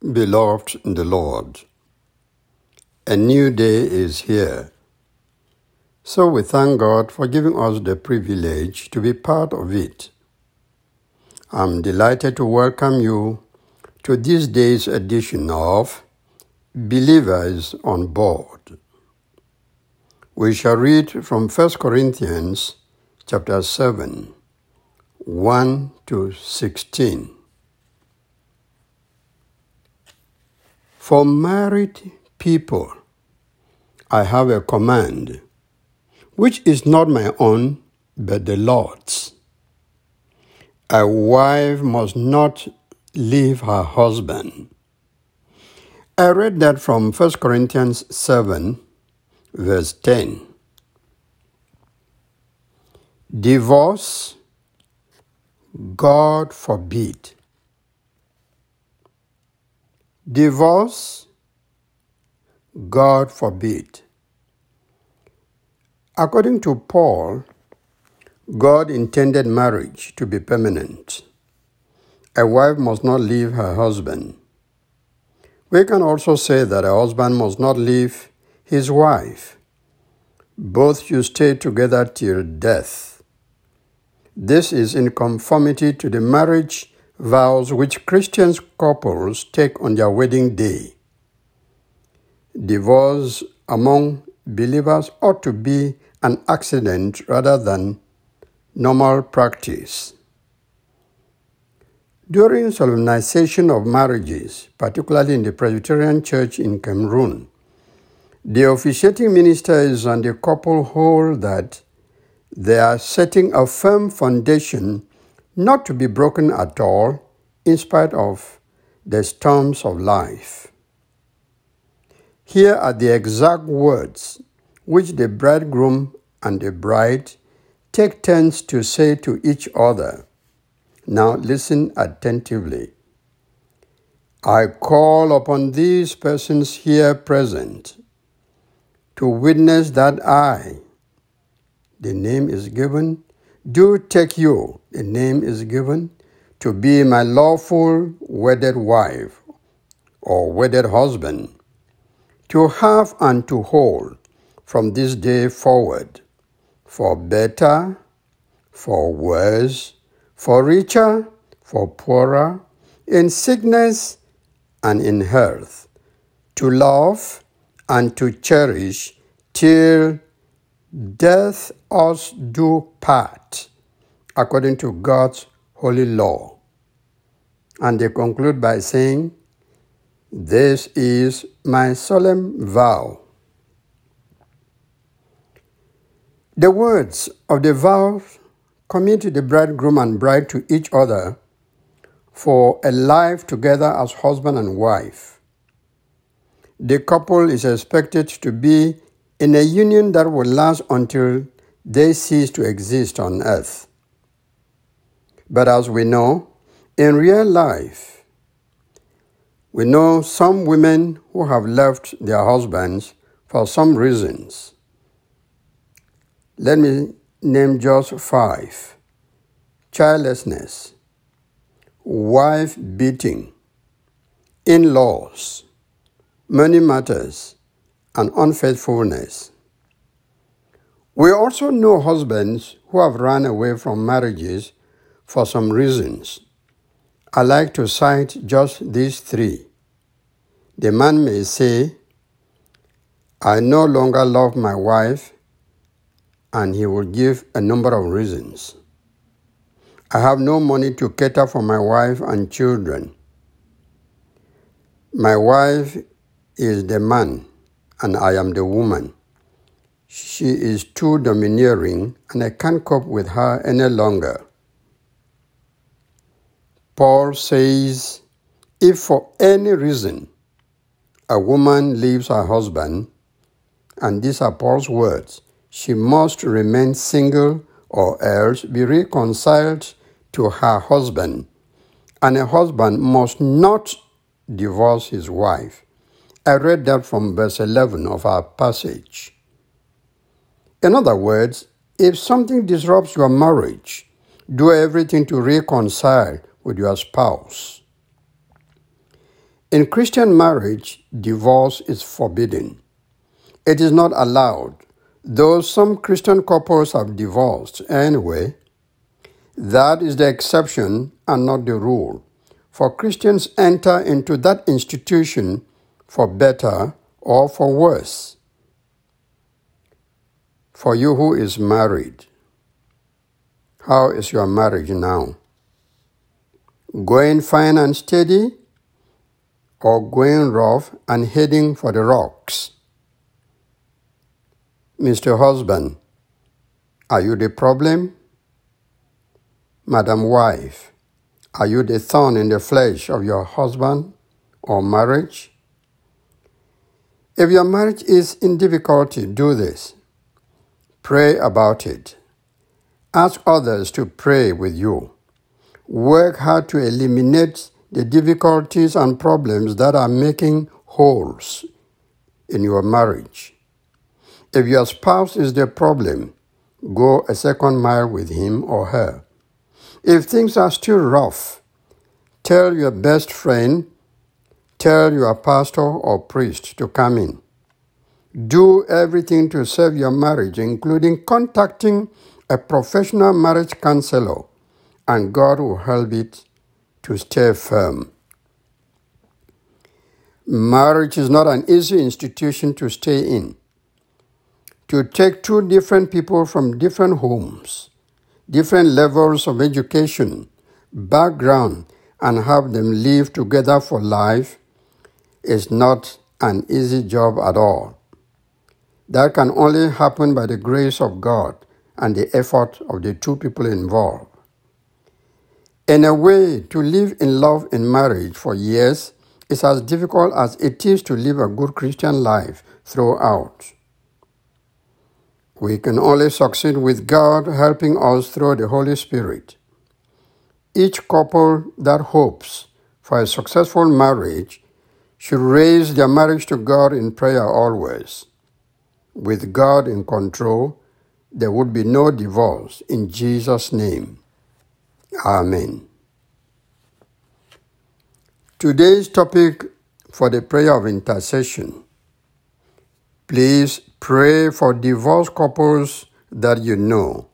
Beloved in the Lord, a new day is here. So we thank God for giving us the privilege to be part of it. I'm delighted to welcome you to this day's edition of Believers on Board. We shall read from 1 Corinthians chapter 7, 1 to 16. For married people, I have a command, which is not my own, but the Lord's. A wife must not leave her husband. I read that from 1 Corinthians 7, verse 10. Divorce, God forbid. Divorce, God forbid. According to Paul, God intended marriage to be permanent. A wife must not leave her husband. We can also say that a husband must not leave his wife. Both should stay together till death. This is in conformity to the marriage vows which Christian couples take on their wedding day. Divorce among believers ought to be an accident rather than normal practice. During solemnization of marriages, particularly in the Presbyterian Church in Cameroon, the officiating ministers and the couple hold that they are setting a firm foundation not to be broken at all in spite of the storms of life. Here are the exact words which the bridegroom and the bride take turns to say to each other. Now listen attentively. I call upon these persons here present to witness that I, the name is given, do take you, the name is given, to be my lawful wedded wife or wedded husband, to have and to hold from this day forward, for better, for worse, for richer, for poorer, in sickness and in health, to love and to cherish till death us do part, according to God's holy law. And they conclude by saying, This is my solemn vow. The words of the vow commit the bridegroom and bride to each other for a life together as husband and wife. The couple is expected to be in a union that will last until they cease to exist on earth. But as we know, in real life, we know some women who have left their husbands for some reasons. Let me name just five childlessness, wife beating, in laws, money matters, and unfaithfulness. We also know husbands who have run away from marriages for some reasons. I like to cite just these three. The man may say, I no longer love my wife, and he will give a number of reasons. I have no money to cater for my wife and children. My wife is the man, and I am the woman. She is too domineering, and I can't cope with her any longer. Paul says, if for any reason a woman leaves her husband, and these are Paul's words, she must remain single or else be reconciled to her husband, and a husband must not divorce his wife. I read that from verse 11 of our passage. In other words, if something disrupts your marriage, do everything to reconcile with your spouse. In Christian marriage, divorce is forbidden. It is not allowed, though some Christian couples have divorced anyway. That is the exception and not the rule. For Christians enter into that institution for better or for worse. For you who is married, how is your marriage now? Going fine and steady or going rough and heading for the rocks? Mr. Husband, are you the problem? Madam Wife, are you the thorn in the flesh of your husband or marriage? If your marriage is in difficulty, do this. Pray about it. Ask others to pray with you. Work hard to eliminate the difficulties and problems that are making holes in your marriage. If your spouse is the problem, go a second mile with him or her. If things are still rough, tell your best friend, tell your pastor or priest to come in. Do everything to save your marriage, including contacting a professional marriage counselor, and God will help it to stay firm. Marriage is not an easy institution to stay in. To take two different people from different homes, different levels of education, background, and have them live together for life is not an easy job at all. That can only happen by the grace of God and the effort of the two people involved. In a way, to live in love in marriage for years is as difficult as it is to live a good Christian life throughout. We can only succeed with God helping us through the Holy Spirit. Each couple that hopes for a successful marriage should raise their marriage to God in prayer always. With God in control, there would be no divorce in Jesus' name. Amen. Today's topic for the prayer of intercession. Please pray for divorced couples that you know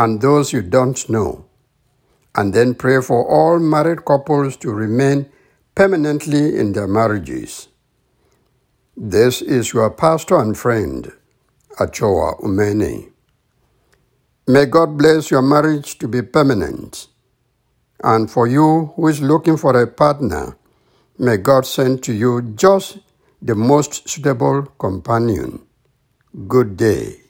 and those you don't know, and then pray for all married couples to remain permanently in their marriages. This is your pastor and friend, Achoa Umeni. May God bless your marriage to be permanent. And for you who is looking for a partner, may God send to you just the most suitable companion. Good day.